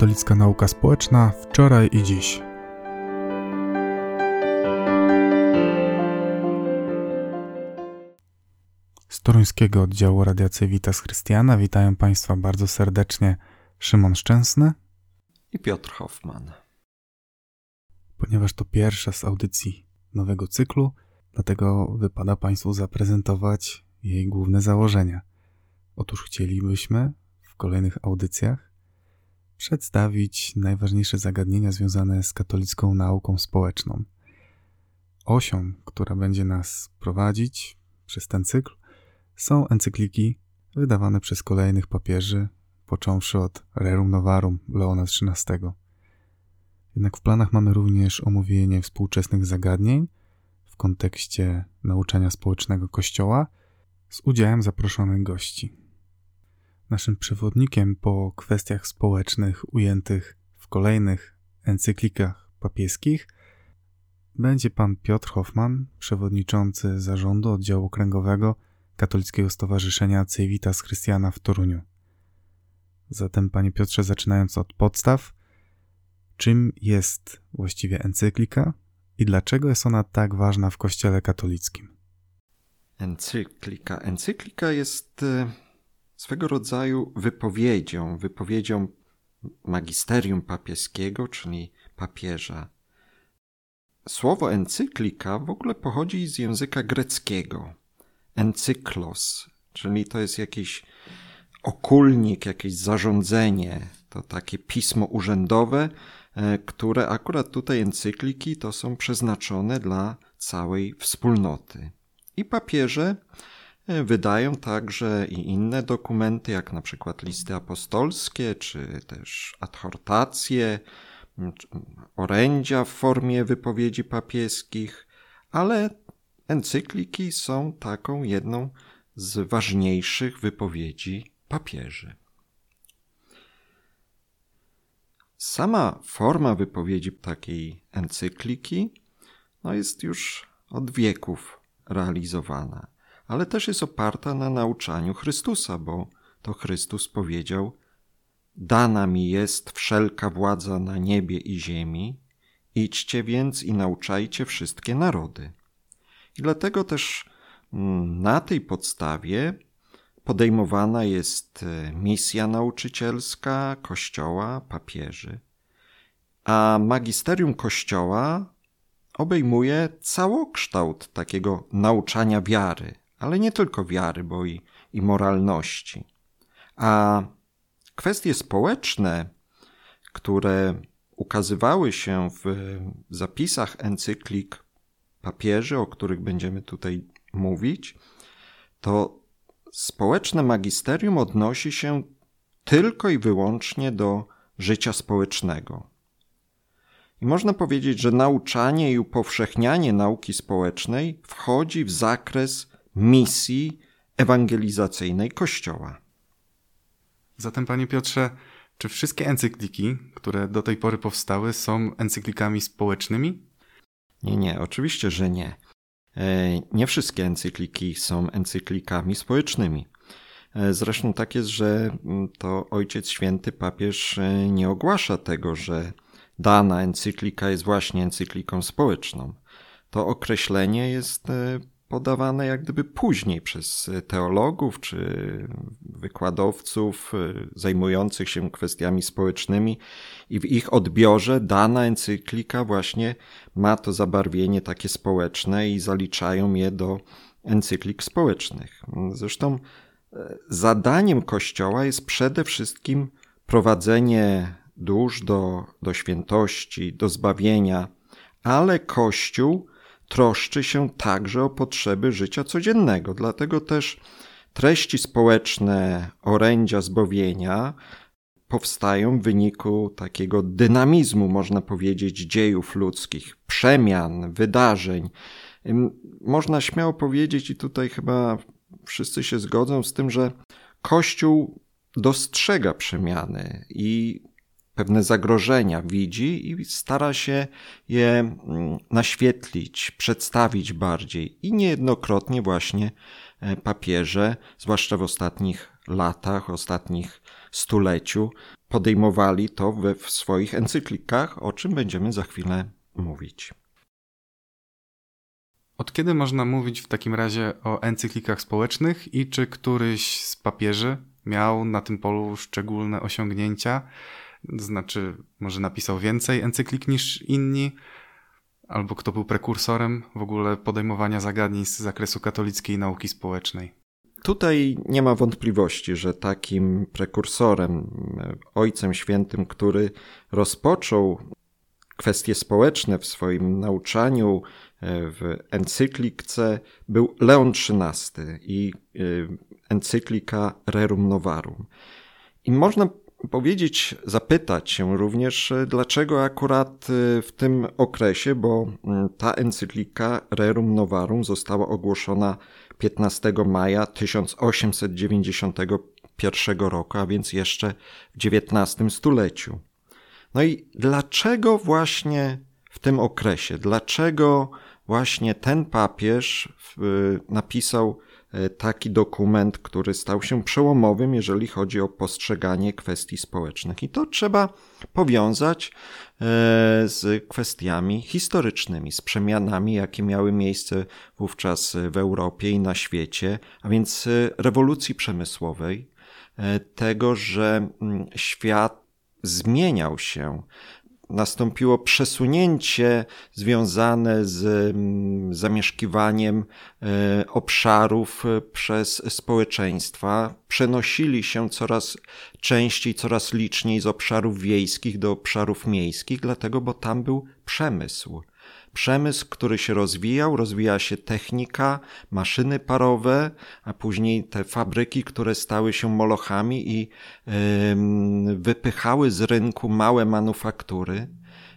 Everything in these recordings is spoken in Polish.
Katolicka Nauka Społeczna wczoraj i dziś. Z toruńskiego oddziału Radia Civitas Chrystiana witają Państwa bardzo serdecznie Szymon Szczęsny i Piotr Hoffman. Ponieważ to pierwsza z audycji nowego cyklu, dlatego wypada Państwu zaprezentować jej główne założenia. Otóż chcielibyśmy w kolejnych audycjach przedstawić najważniejsze zagadnienia związane z katolicką nauką społeczną. Osią, która będzie nas prowadzić przez ten cykl, są encykliki wydawane przez kolejnych papieży, począwszy od Rerum Novarum Leona XIII. Jednak w planach mamy również omówienie współczesnych zagadnień w kontekście nauczania społecznego Kościoła z udziałem zaproszonych gości. Naszym przewodnikiem po kwestiach społecznych ujętych w kolejnych encyklikach papieskich będzie pan Piotr Hoffman, przewodniczący zarządu oddziału okręgowego Katolickiego Stowarzyszenia Civitas Chrystiana w Toruniu. Zatem, panie Piotrze, zaczynając od podstaw, czym jest właściwie encyklika i dlaczego jest ona tak ważna w Kościele katolickim? Encyklika. Encyklika jest e, swego rodzaju wypowiedzią, wypowiedzią magisterium papieskiego, czyli papieża. Słowo encyklika w ogóle pochodzi z języka greckiego. Encyklos, czyli to jest jakiś okulnik, jakieś zarządzenie, to takie pismo urzędowe, e, które akurat tutaj encykliki to są przeznaczone dla całej wspólnoty. I papieże wydają także i inne dokumenty, jak na przykład listy apostolskie, czy też adhortacje, orędzia w formie wypowiedzi papieskich, ale encykliki są taką jedną z ważniejszych wypowiedzi papieży. Sama forma wypowiedzi takiej encykliki no jest już od wieków realizowana, ale też jest oparta na nauczaniu Chrystusa, bo to Chrystus powiedział: Dana mi jest wszelka władza na niebie i ziemi, idźcie więc i nauczajcie wszystkie narody. I dlatego też mm, na tej podstawie podejmowana jest e, misja nauczycielska Kościoła, papieży, a magisterium Kościoła obejmuje całokształt takiego nauczania wiary, ale nie tylko wiary, bo i, i moralności. A kwestie społeczne, które ukazywały się w zapisach encyklik papieży, o których będziemy tutaj mówić, to społeczne magisterium odnosi się tylko i wyłącznie do życia społecznego. I można powiedzieć, że nauczanie i upowszechnianie nauki społecznej wchodzi w zakres misji ewangelizacyjnej Kościoła. Zatem, panie Piotrze, czy wszystkie encykliki, które do tej pory powstały, są encyklikami społecznymi? Nie, nie, oczywiście, że nie. E, nie wszystkie encykliki są encyklikami społecznymi. E, zresztą tak jest, że mm, to Ojciec Święty papież e, nie ogłasza tego, że dana encyklika jest właśnie encykliką społeczną. To określenie jest podawane jak gdyby później przez teologów czy wykładowców zajmujących się kwestiami społecznymi i w ich odbiorze dana encyklika właśnie ma to zabarwienie takie społeczne i zaliczają je do encyklik społecznych. Zresztą e, zadaniem Kościoła jest przede wszystkim prowadzenie dusz do, do świętości, do zbawienia, ale Kościół troszczy się także o potrzeby życia codziennego. Dlatego też treści społeczne orędzia zbawienia powstają w wyniku takiego dynamizmu, można powiedzieć, dziejów ludzkich, przemian, wydarzeń. Można śmiało powiedzieć, i tutaj chyba wszyscy się zgodzą z tym, że Kościół dostrzega przemiany i pewne zagrożenia widzi i stara się je mm, naświetlić, przedstawić bardziej. I niejednokrotnie właśnie e, papieże, zwłaszcza w ostatnich latach, ostatnich stuleciu, podejmowali to we w swoich encyklikach, o czym będziemy za chwilę mówić. Od kiedy można mówić w takim razie o encyklikach społecznych i czy któryś z papieży miał na tym polu szczególne osiągnięcia? Znaczy, może napisał więcej encyklik niż inni? Albo kto był prekursorem w ogóle podejmowania zagadnień z zakresu katolickiej nauki społecznej? Tutaj nie ma wątpliwości, że takim prekursorem, ojcem świętym, który rozpoczął kwestie społeczne w swoim nauczaniu, e, w encyklikce, był Leon XIII i e, encyklika Rerum Novarum. I można powiedzieć, zapytać się również, e, dlaczego akurat w tym okresie, bo mm, ta encyklika Rerum Novarum została ogłoszona 15 maja 1891 roku, a więc jeszcze w XIX stuleciu. No i dlaczego właśnie w tym okresie, dlaczego właśnie ten papież napisał e, taki dokument, który stał się przełomowym, jeżeli chodzi o postrzeganie kwestii społecznych. I to trzeba powiązać e, z kwestiami historycznymi, z przemianami, jakie miały miejsce wówczas w Europie i na świecie, a więc e, rewolucji przemysłowej, tego, że mm, świat zmieniał się. Nastąpiło przesunięcie związane z mm, zamieszkiwaniem e, obszarów e, przez społeczeństwa. Przenosili się coraz częściej, coraz liczniej z obszarów wiejskich do obszarów miejskich, dlatego, bo tam był przemysł przemysł, który się rozwijał, rozwijała się technika, maszyny parowe, a później te fabryki, które stały się molochami i wypychały z rynku małe manufaktury.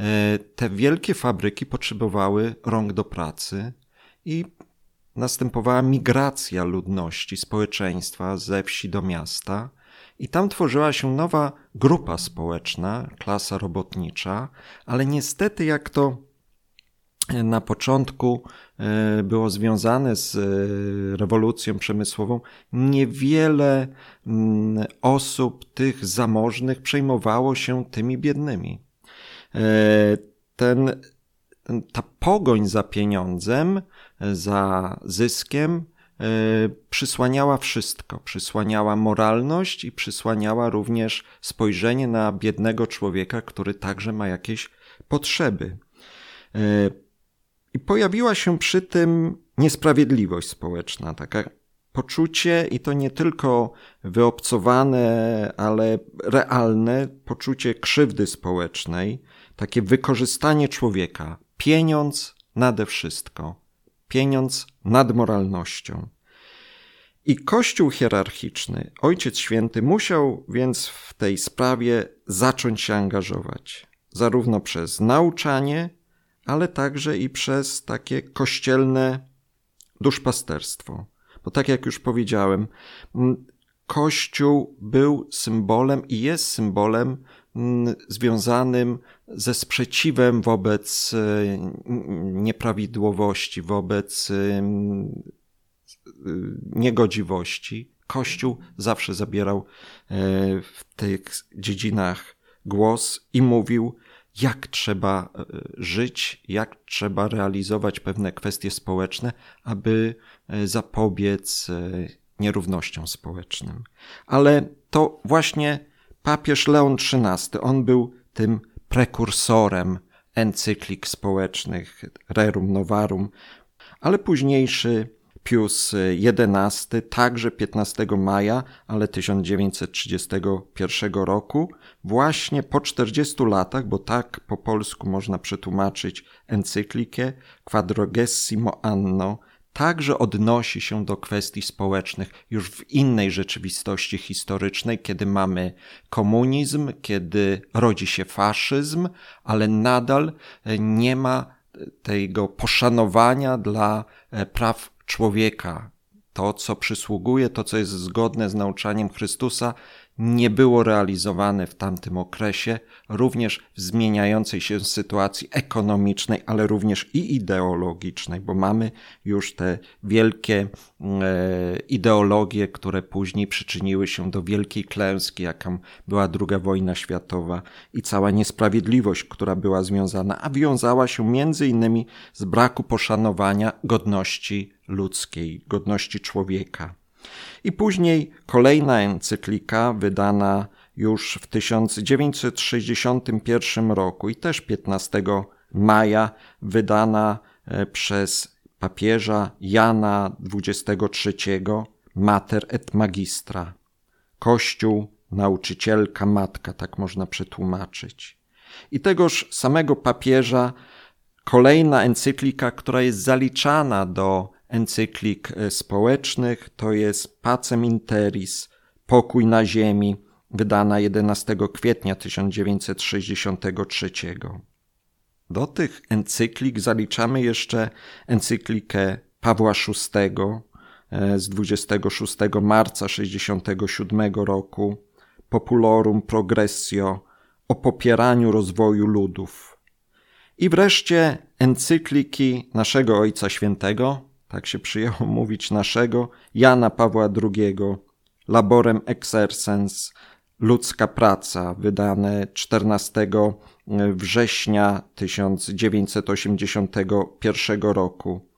E, te wielkie fabryki potrzebowały rąk do pracy i następowała migracja ludności, społeczeństwa ze wsi do miasta. I tam tworzyła się nowa grupa społeczna, klasa robotnicza, ale niestety, jak to na początku e, było związane z e, rewolucją przemysłową, niewiele mm, osób tych zamożnych przejmowało się tymi biednymi. E, ten, ta pogoń za pieniądzem, za zyskiem, przysłaniała wszystko. Przysłaniała moralność i przysłaniała również spojrzenie na biednego człowieka, który także ma jakieś potrzeby. I pojawiła się przy tym niesprawiedliwość społeczna, taka poczucie, i to nie tylko wyobcowane, ale realne poczucie krzywdy społecznej, takie wykorzystanie człowieka. Pieniądz nade wszystko. Pieniądz nad moralnością. I Kościół hierarchiczny, Ojciec Święty, musiał więc w tej sprawie zacząć się angażować, zarówno przez nauczanie, ale także i przez takie kościelne duszpasterstwo. Bo tak jak już powiedziałem, Kościół był symbolem i jest symbolem związanym ze sprzeciwem wobec e, nieprawidłowości, wobec e, niegodziwości. Kościół zawsze zabierał e, w tych dziedzinach głos i mówił, jak trzeba e, żyć, jak trzeba realizować pewne kwestie społeczne, aby e, zapobiec e, nierównościom społecznym. Ale to właśnie papież Leon XIII, on był tym prekursorem encyklik społecznych Rerum Novarum, ale późniejszy Pius XI, także 15 maja, ale 1931 roku, właśnie po 40 latach, bo tak po polsku można przetłumaczyć encyklikę Quadragesimo Anno, także odnosi się do kwestii społecznych już w innej rzeczywistości historycznej, kiedy mamy komunizm, kiedy rodzi się faszyzm, ale nadal nie ma tego poszanowania dla praw człowieka. To, co przysługuje, to, co jest zgodne z nauczaniem Chrystusa, nie było realizowane w tamtym okresie, również w zmieniającej się sytuacji ekonomicznej, ale również i ideologicznej, bo mamy już te wielkie e, ideologie, które później przyczyniły się do wielkiej klęski, jaką była II wojna światowa i cała niesprawiedliwość, która była związana, a wiązała się między innymi z braku poszanowania godności ludzkiej, godności człowieka. I później kolejna encyklika wydana już w 1961 roku i też 15 maja wydana e, przez papieża Jana XXIII Mater et Magistra. Kościół, nauczycielka, matka, tak można przetłumaczyć. I tegoż samego papieża kolejna encyklika, która jest zaliczana do encyklik e, społecznych, to jest Pacem Interis, Pokój na Ziemi, wydana 11 kwietnia 1963. Do tych encyklik zaliczamy jeszcze encyklikę Pawła VI e, z 26 marca 1967 roku, Populorum Progressio o popieraniu rozwoju ludów. I wreszcie encykliki naszego Ojca Świętego, tak się przyjęło mówić naszego, Jana Pawła II, Laborem Exercens, Ludzka Praca, wydane 14 września 1981 roku.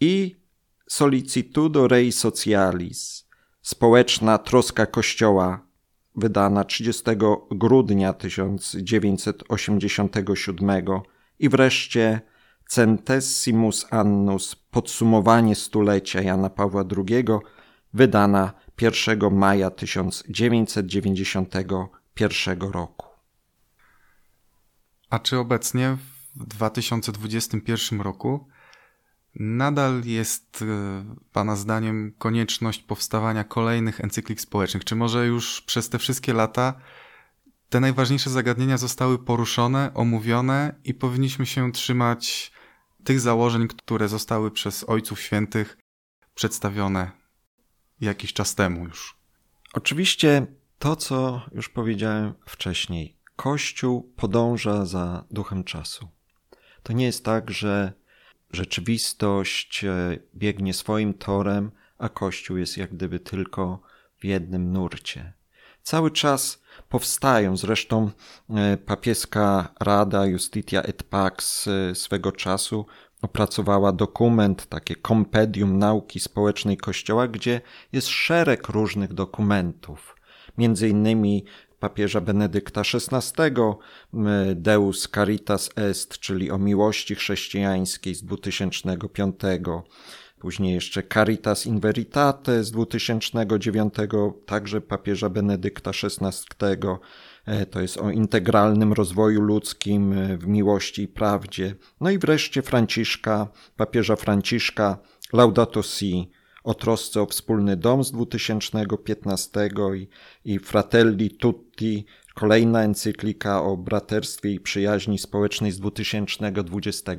I Solicitudo Rei Socialis, Społeczna Troska Kościoła, wydana 30 grudnia 1987 i wreszcie Centesimus Annus, podsumowanie stulecia Jana Pawła II, wydana 1 maja 1991 roku. A czy obecnie w 2021 roku nadal jest e, Pana zdaniem konieczność powstawania kolejnych encyklik społecznych? Czy może już przez te wszystkie lata te najważniejsze zagadnienia zostały poruszone, omówione i powinniśmy się trzymać tych założeń, które zostały przez Ojców Świętych przedstawione jakiś czas temu już. Oczywiście to, co już powiedziałem wcześniej, Kościół podąża za duchem czasu. To nie jest tak, że rzeczywistość e, biegnie swoim torem, a Kościół jest jak gdyby tylko w jednym nurcie. Cały czas powstają, zresztą e, papieska Rada Justitia et Pax e, swego czasu opracowała dokument, takie kompedium nauki społecznej Kościoła, gdzie jest szereg różnych dokumentów. Między innymi papieża Benedykta XVI, Deus Caritas Est, czyli o miłości chrześcijańskiej z 2005, później jeszcze Caritas in Veritate z 2009, także papieża Benedykta XVI, E, to jest o integralnym rozwoju ludzkim e, w miłości i prawdzie. No i wreszcie Franciszka, papieża Franciszka, Laudato Si, o trosce o wspólny dom z 2015 i, i Fratelli Tutti, kolejna encyklika o braterstwie i przyjaźni społecznej z 2020.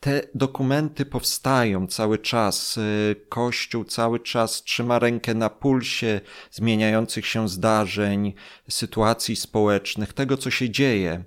Te dokumenty powstają cały czas. Y, Kościół cały czas trzyma rękę na pulsie zmieniających się zdarzeń, sytuacji społecznych, tego co się dzieje.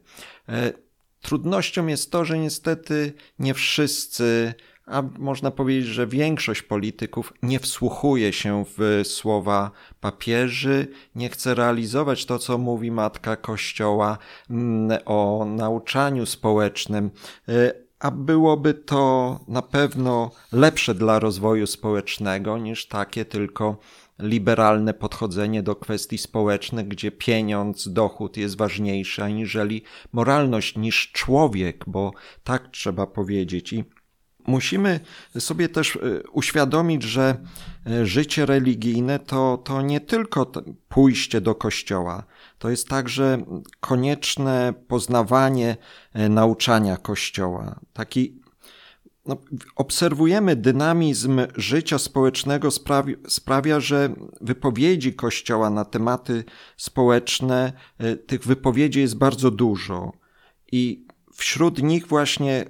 E, trudnością jest to, że niestety nie wszyscy a można powiedzieć, że większość polityków nie wsłuchuje się w słowa papieży, nie chce realizować to, co mówi matka Kościoła mm, o nauczaniu społecznym. Y, a byłoby to na pewno lepsze dla rozwoju społecznego niż takie tylko liberalne podchodzenie do kwestii społecznych, gdzie pieniądz, dochód jest ważniejszy aniżeli moralność niż człowiek, bo tak trzeba powiedzieć. I musimy sobie też e, uświadomić, że e, życie religijne to, to nie tylko pójście do kościoła, to jest także konieczne poznawanie e, nauczania kościoła. Taki no, obserwujemy dynamizm życia społecznego, sprawia, sprawia, że wypowiedzi Kościoła na tematy społeczne, tych wypowiedzi jest bardzo dużo. I wśród nich właśnie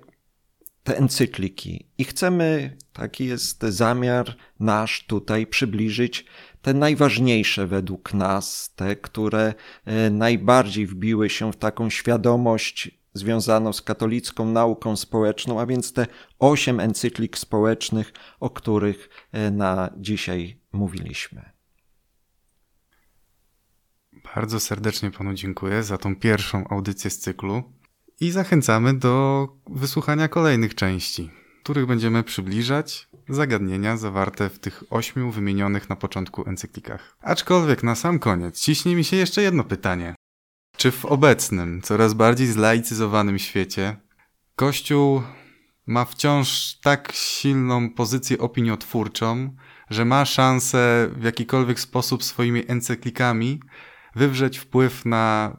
te encykliki i chcemy Taki jest zamiar nasz tutaj przybliżyć te najważniejsze według nas, te, które e, najbardziej wbiły się w taką świadomość związaną z katolicką nauką społeczną, a więc te osiem encyklik społecznych, o których e, na dzisiaj mówiliśmy. Bardzo serdecznie panu dziękuję za tą pierwszą audycję z cyklu i zachęcamy do wysłuchania kolejnych części, których będziemy przybliżać zagadnienia zawarte w tych ośmiu wymienionych na początku encyklikach. Aczkolwiek na sam koniec ciśnie mi się jeszcze jedno pytanie. Czy w obecnym, coraz bardziej zlaicyzowanym świecie Kościół ma wciąż tak silną pozycję opiniotwórczą, że ma szansę w jakikolwiek sposób swoimi encyklikami wywrzeć wpływ na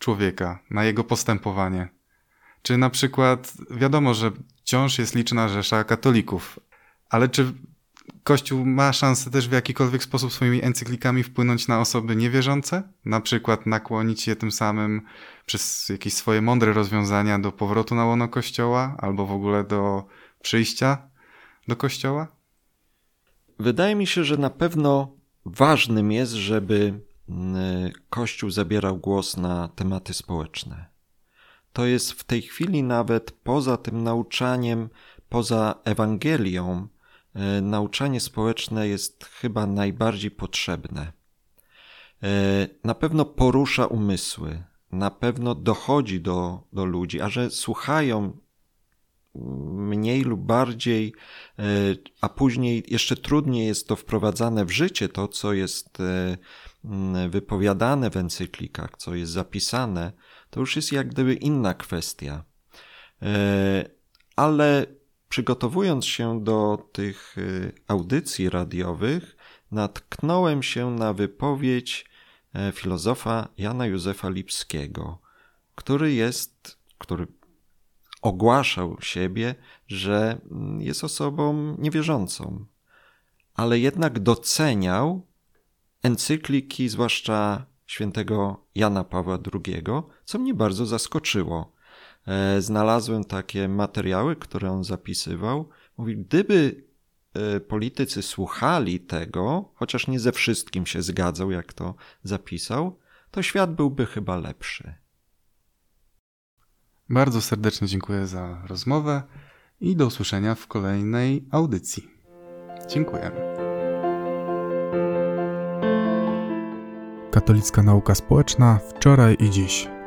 człowieka, na jego postępowanie? Czy na przykład wiadomo, że wciąż jest liczna rzesza katolików, ale czy Kościół ma szansę też w jakikolwiek sposób swoimi encyklikami wpłynąć na osoby niewierzące? Na przykład nakłonić je tym samym przez jakieś swoje mądre rozwiązania do powrotu na łono Kościoła albo w ogóle do przyjścia do Kościoła? Wydaje mi się, że na pewno ważnym jest, żeby Kościół zabierał głos na tematy społeczne. To jest w tej chwili nawet poza tym nauczaniem, poza Ewangelią, E, nauczanie społeczne jest chyba najbardziej potrzebne. E, na pewno porusza umysły, na pewno dochodzi do, do ludzi, a że słuchają mniej lub bardziej, a później jeszcze trudniej jest to wprowadzane w życie, to co jest wypowiadane w encyklikach, co jest zapisane, to już jest jak gdyby inna kwestia. Ale Przygotowując się do tych y, audycji radiowych, natknąłem się na wypowiedź e, filozofa Jana Józefa Lipskiego, który jest, który ogłaszał siebie, że mm, jest osobą niewierzącą, ale jednak doceniał encykliki, zwłaszcza świętego Jana Pawła II, co mnie bardzo zaskoczyło. E, znalazłem takie materiały, które on zapisywał. Mówi, gdyby e, politycy słuchali tego, chociaż nie ze wszystkim się zgadzał, jak to zapisał, to świat byłby chyba lepszy. Bardzo serdecznie dziękuję za rozmowę i do usłyszenia w kolejnej audycji. Dziękujemy. Katolicka nauka społeczna wczoraj i dziś.